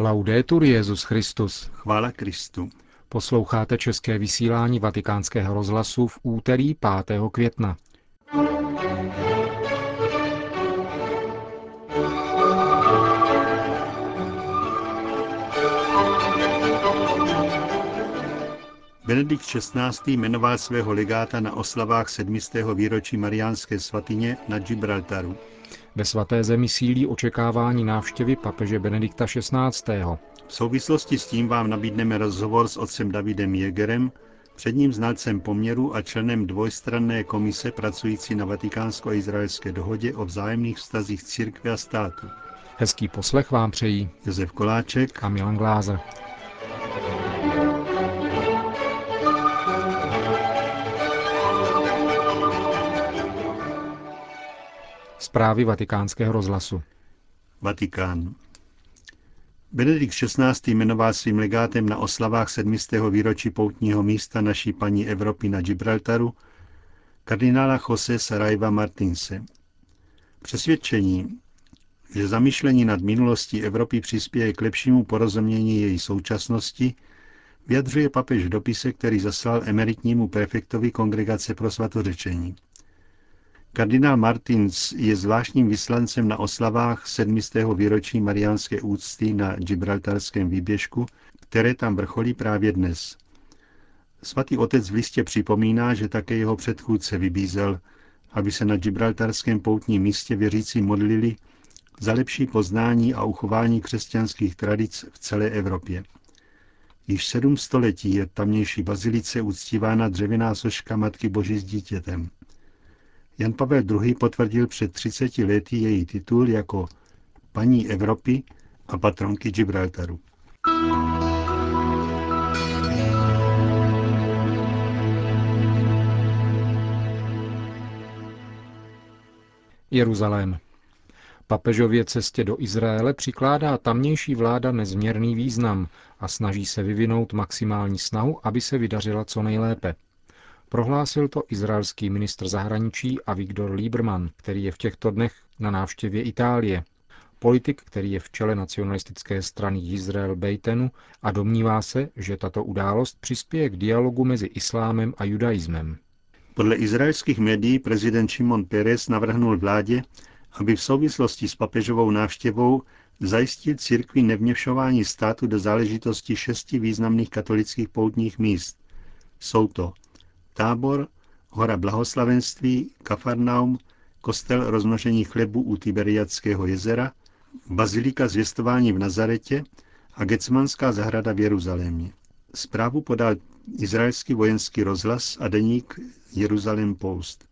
Laudetur Jezus Christus. Chvála Kristu. Posloucháte české vysílání Vatikánského rozhlasu v úterý 5. května. Benedikt XVI. jmenoval svého legáta na oslavách 7. výročí Mariánské svatyně na Gibraltaru. Ve svaté zemi sílí očekávání návštěvy papeže Benedikta XVI. V souvislosti s tím vám nabídneme rozhovor s otcem Davidem Jägerem, předním znalcem poměru a členem dvojstranné komise pracující na vatikánsko-izraelské dohodě o vzájemných vztazích církve a státu. Hezký poslech vám přejí Josef Koláček a Milan Glázer. Zprávy vatikánského rozhlasu. Vatikán. Benedikt XVI. jmenoval svým legátem na oslavách 7. výročí poutního místa naší paní Evropy na Gibraltaru kardinála Jose Sarajva Martinse. Přesvědčení, že zamýšlení nad minulostí Evropy přispěje k lepšímu porozumění její současnosti, vyjadřuje papež v dopise, který zaslal emeritnímu prefektovi Kongregace pro svatořečení. Kardinál Martins je zvláštním vyslancem na oslavách 7. výročí mariánské úcty na Gibraltarském výběžku, které tam vrcholí právě dnes. Svatý otec v listě připomíná, že také jeho předchůdce vybízel, aby se na Gibraltarském poutním místě věřící modlili za lepší poznání a uchování křesťanských tradic v celé Evropě. Již sedm století je tamnější bazilice uctívána dřevěná soška Matky Boží s dítětem. Jan Pavel II. potvrdil před 30 lety její titul jako paní Evropy a patronky Gibraltaru. Jeruzalém. Papežově cestě do Izraele přikládá tamnější vláda nezměrný význam a snaží se vyvinout maximální snahu, aby se vydařila co nejlépe. Prohlásil to izraelský ministr zahraničí Avigdor Lieberman, který je v těchto dnech na návštěvě Itálie. Politik, který je v čele nacionalistické strany Izrael Bejtenu a domnívá se, že tato událost přispěje k dialogu mezi islámem a judaismem. Podle izraelských médií prezident Šimon Peres navrhnul vládě, aby v souvislosti s papežovou návštěvou zajistil církvi nevměšování státu do záležitosti šesti významných katolických poutních míst. Jsou to Tábor, hora blahoslavenství, Kafarnaum, kostel rozmnožení chlebu u Tiberiadského jezera, bazilika zvěstování v Nazaretě a Gecmanská zahrada v Jeruzalémě. Zprávu podal izraelský vojenský rozhlas a deník Jeruzalém Post.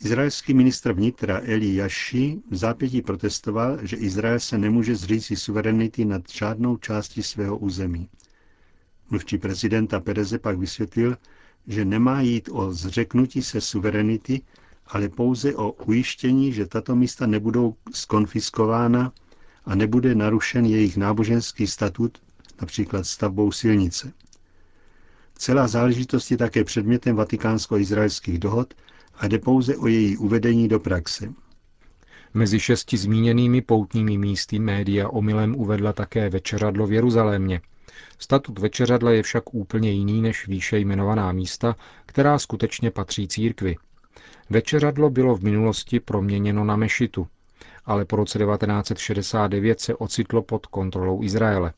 Izraelský ministr vnitra Eli Jaši v zápětí protestoval, že Izrael se nemůže zříci suverenity nad žádnou částí svého území. Mluvčí prezidenta Pereze pak vysvětlil, že nemá jít o zřeknutí se suverenity, ale pouze o ujištění, že tato místa nebudou skonfiskována a nebude narušen jejich náboženský statut, například stavbou silnice. Celá záležitost je také předmětem vatikánsko-izraelských dohod a jde pouze o její uvedení do praxe. Mezi šesti zmíněnými poutními místy média omylem uvedla také večeradlo v Jeruzalémě, Statut večeřadla je však úplně jiný než výše jmenovaná místa, která skutečně patří církvi. Večeřadlo bylo v minulosti proměněno na mešitu, ale po roce 1969 se ocitlo pod kontrolou Izraele.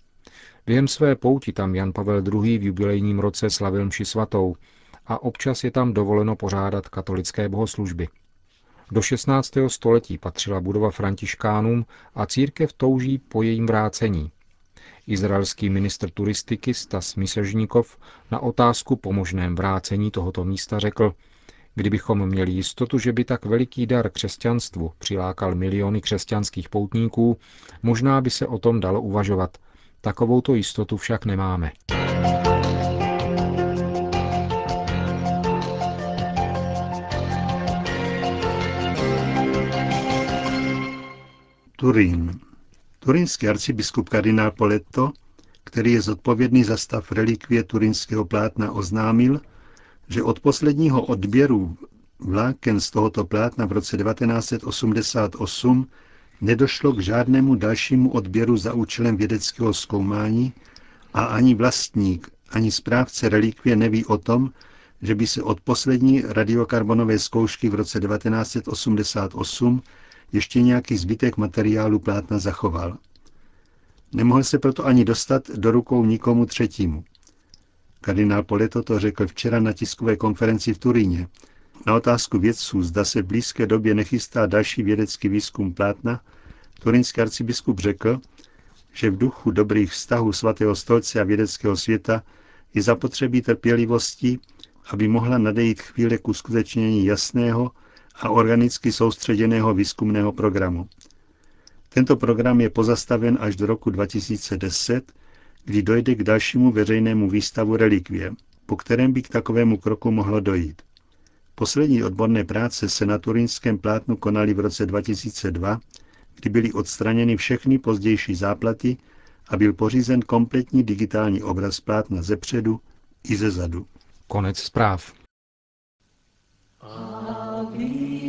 Během své pouti tam Jan Pavel II. v jubilejním roce slavil mši svatou a občas je tam dovoleno pořádat katolické bohoslužby. Do 16. století patřila budova františkánům a církev touží po jejím vrácení. Izraelský ministr turistiky Stas Misežníkov na otázku po možném vrácení tohoto místa řekl, kdybychom měli jistotu, že by tak veliký dar křesťanstvu přilákal miliony křesťanských poutníků, možná by se o tom dalo uvažovat. Takovouto jistotu však nemáme. Turín. Turinský arcibiskup kardinál Poletto, který je zodpovědný za stav relikvie turinského plátna, oznámil, že od posledního odběru vláken z tohoto plátna v roce 1988 nedošlo k žádnému dalšímu odběru za účelem vědeckého zkoumání a ani vlastník, ani správce relikvie neví o tom, že by se od poslední radiokarbonové zkoušky v roce 1988 ještě nějaký zbytek materiálu plátna zachoval. Nemohl se proto ani dostat do rukou nikomu třetímu. Kardinál Poleto to řekl včera na tiskové konferenci v Turíně. Na otázku vědců, zda se v blízké době nechystá další vědecký výzkum plátna, turinský arcibiskup řekl, že v duchu dobrých vztahů svatého stolce a vědeckého světa je zapotřebí trpělivosti, aby mohla nadejít chvíle k uskutečnění jasného a organicky soustředěného výzkumného programu. Tento program je pozastaven až do roku 2010, kdy dojde k dalšímu veřejnému výstavu relikvie, po kterém by k takovému kroku mohlo dojít. Poslední odborné práce se na turinském plátnu konaly v roce 2002, kdy byly odstraněny všechny pozdější záplaty a byl pořízen kompletní digitální obraz plátna ze předu i ze zadu. Konec zpráv. me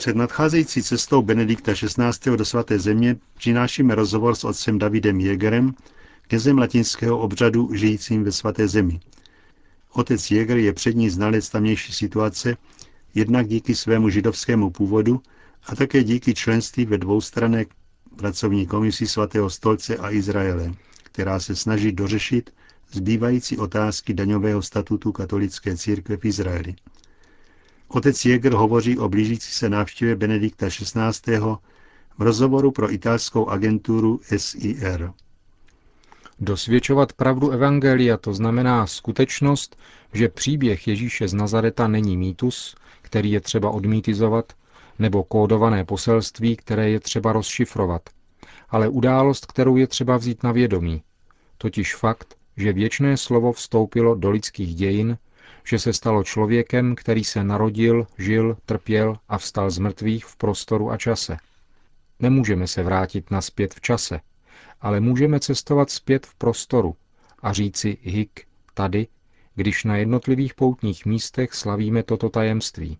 Před nadcházející cestou Benedikta XVI. do svaté země přinášíme rozhovor s otcem Davidem Jägerem, knězem latinského obřadu žijícím ve svaté zemi. Otec Jäger je přední znalec tamnější situace, jednak díky svému židovskému původu a také díky členství ve dvoustranné pracovní komisi svatého stolce a Izraele, která se snaží dořešit zbývající otázky daňového statutu katolické církve v Izraeli. Otec Jäger hovoří o blížící se návštěvě Benedikta XVI. v rozhovoru pro italskou agenturu SIR. Dosvědčovat pravdu Evangelia to znamená skutečnost, že příběh Ježíše z Nazareta není mýtus, který je třeba odmítizovat, nebo kódované poselství, které je třeba rozšifrovat, ale událost, kterou je třeba vzít na vědomí, totiž fakt, že věčné slovo vstoupilo do lidských dějin že se stalo člověkem, který se narodil, žil, trpěl a vstal z mrtvých v prostoru a čase. Nemůžeme se vrátit naspět v čase, ale můžeme cestovat zpět v prostoru a říci hik tady, když na jednotlivých poutních místech slavíme toto tajemství.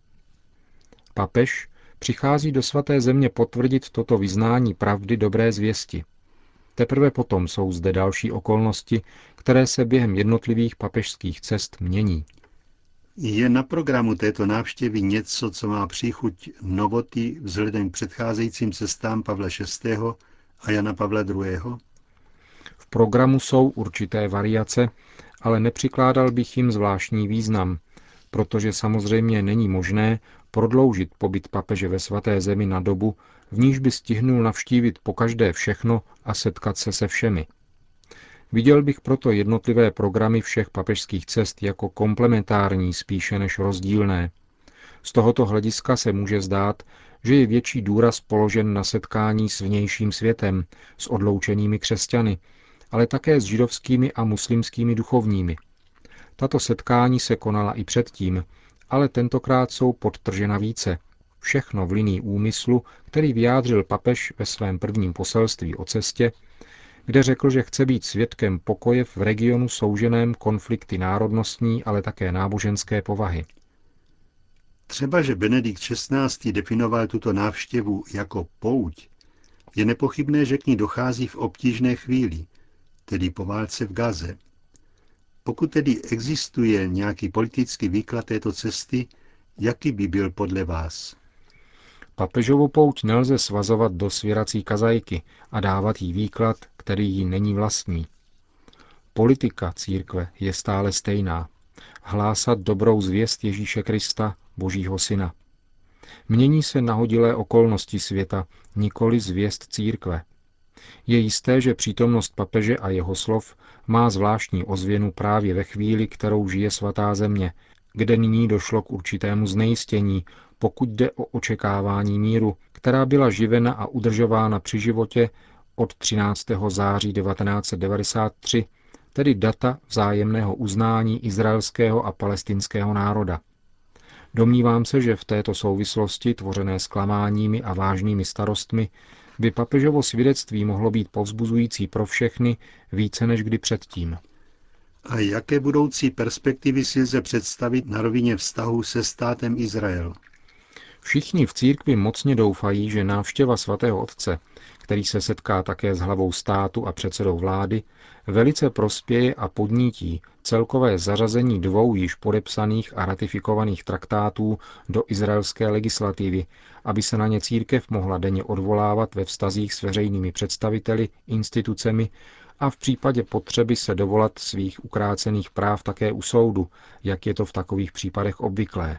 Papež přichází do svaté země potvrdit toto vyznání pravdy dobré zvěsti. Teprve potom jsou zde další okolnosti, které se během jednotlivých papežských cest mění. Je na programu této návštěvy něco, co má příchuť novoty vzhledem k předcházejícím cestám Pavla VI. a Jana Pavla II.? V programu jsou určité variace, ale nepřikládal bych jim zvláštní význam, protože samozřejmě není možné prodloužit pobyt papeže ve svaté zemi na dobu, v níž by stihnul navštívit pokaždé všechno a setkat se se všemi – Viděl bych proto jednotlivé programy všech papežských cest jako komplementární spíše než rozdílné. Z tohoto hlediska se může zdát, že je větší důraz položen na setkání s vnějším světem, s odloučenými křesťany, ale také s židovskými a muslimskými duchovními. Tato setkání se konala i předtím, ale tentokrát jsou podtržena více. Všechno v linii úmyslu, který vyjádřil papež ve svém prvním poselství o cestě, kde řekl, že chce být svědkem pokoje v regionu souženém konflikty národnostní, ale také náboženské povahy. Třeba, že Benedikt XVI. definoval tuto návštěvu jako pouť, je nepochybné, že k ní dochází v obtížné chvíli, tedy po válce v Gaze. Pokud tedy existuje nějaký politický výklad této cesty, jaký by byl podle vás? Papežovu pouť nelze svazovat do svěrací kazajky a dávat jí výklad, který jí není vlastní. Politika církve je stále stejná. Hlásat dobrou zvěst Ježíše Krista, Božího Syna. Mění se nahodilé okolnosti světa, nikoli zvěst církve. Je jisté, že přítomnost papeže a jeho slov má zvláštní ozvěnu právě ve chvíli, kterou žije svatá země, kde nyní došlo k určitému znejistění, pokud jde o očekávání míru, která byla živena a udržována při životě od 13. září 1993, tedy data vzájemného uznání izraelského a palestinského národa. Domnívám se, že v této souvislosti, tvořené zklamáními a vážnými starostmi, by papežovo svědectví mohlo být povzbuzující pro všechny více než kdy předtím. A jaké budoucí perspektivy si lze představit na rovině vztahu se státem Izrael? Všichni v církvi mocně doufají, že návštěva svatého otce, který se setká také s hlavou státu a předsedou vlády, velice prospěje a podnítí celkové zařazení dvou již podepsaných a ratifikovaných traktátů do izraelské legislativy, aby se na ně církev mohla denně odvolávat ve vztazích s veřejnými představiteli, institucemi a v případě potřeby se dovolat svých ukrácených práv také u soudu, jak je to v takových případech obvyklé.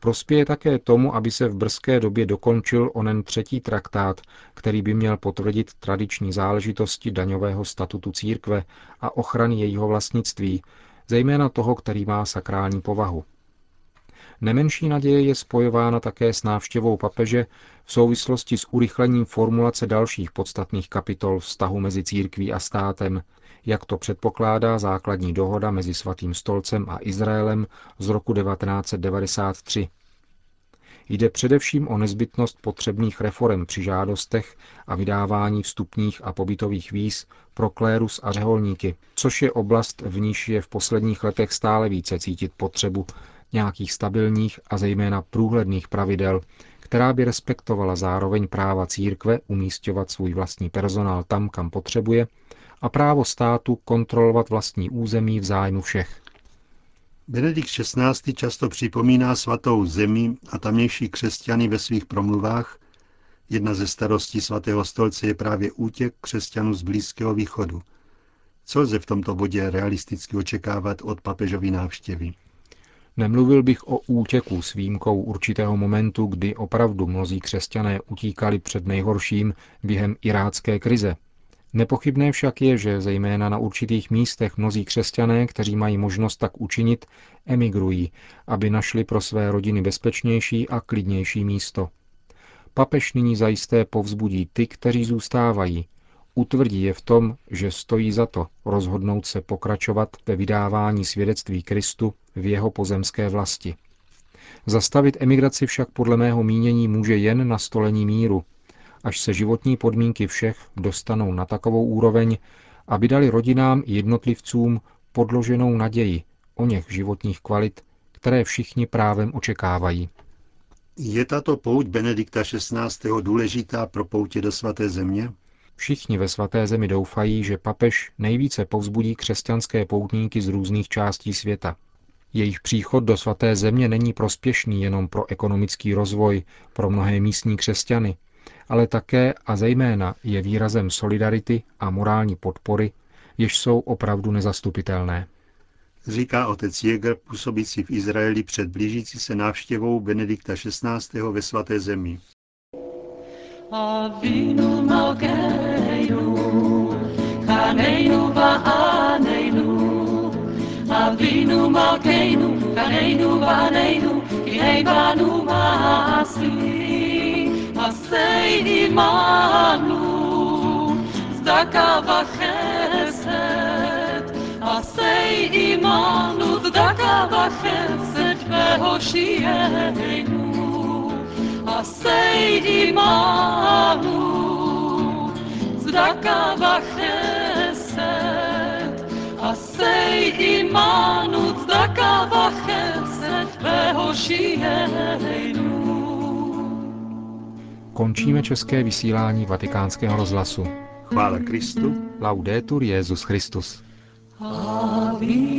Prospěje také tomu, aby se v brzké době dokončil onen třetí traktát, který by měl potvrdit tradiční záležitosti daňového statutu církve a ochrany jejího vlastnictví, zejména toho, který má sakrální povahu. Nemenší naděje je spojována také s návštěvou papeže v souvislosti s urychlením formulace dalších podstatných kapitol vztahu mezi církví a státem, jak to předpokládá základní dohoda mezi Svatým stolcem a Izraelem z roku 1993. Jde především o nezbytnost potřebných reform při žádostech a vydávání vstupních a pobytových víz pro klérus a řeholníky, což je oblast, v níž je v posledních letech stále více cítit potřebu nějakých stabilních a zejména průhledných pravidel, která by respektovala zároveň práva církve umístěvat svůj vlastní personál tam, kam potřebuje, a právo státu kontrolovat vlastní území v zájmu všech. Benedikt XVI. často připomíná svatou zemi a tamnější křesťany ve svých promluvách. Jedna ze starostí svatého stolce je právě útěk křesťanů z Blízkého východu. Co lze v tomto bodě realisticky očekávat od papežovy návštěvy? Nemluvil bych o útěku s výjimkou určitého momentu, kdy opravdu mnozí křesťané utíkali před nejhorším během irácké krize. Nepochybné však je, že zejména na určitých místech mnozí křesťané, kteří mají možnost tak učinit, emigrují, aby našli pro své rodiny bezpečnější a klidnější místo. Papež nyní zajisté povzbudí ty, kteří zůstávají, utvrdí je v tom, že stojí za to rozhodnout se pokračovat ve vydávání svědectví Kristu v jeho pozemské vlasti. Zastavit emigraci však podle mého mínění může jen nastolení míru, až se životní podmínky všech dostanou na takovou úroveň, aby dali rodinám i jednotlivcům podloženou naději o něch životních kvalit, které všichni právem očekávají. Je tato pouť Benedikta XVI. důležitá pro poutě do svaté země? Všichni ve svaté zemi doufají, že papež nejvíce povzbudí křesťanské poutníky z různých částí světa. Jejich příchod do svaté země není prospěšný jenom pro ekonomický rozvoj, pro mnohé místní křesťany, ale také a zejména je výrazem solidarity a morální podpory, jež jsou opravdu nezastupitelné. Říká otec Jäger, působící v Izraeli před blížící se návštěvou Benedikta XVI. ve svaté zemi. Avinu Malkeinu, Kaneinu Va'aneinu, Avinu Malkeinu, Kaneinu Va'aneinu, Kinei Banu Ma'asi, Asei Imanu, Zdaka Vachesed, Asei Imanu, Zdaka Vachesed, Vehoshieinu, Asei Imanu, Zdaka Vachesed, Asei Imanu, Zdaka Vachesed, Vehoshieinu. Končíme české vysílání vatikánského rozhlasu. Chvála Kristu. Laudetur Jezus Christus. Avinu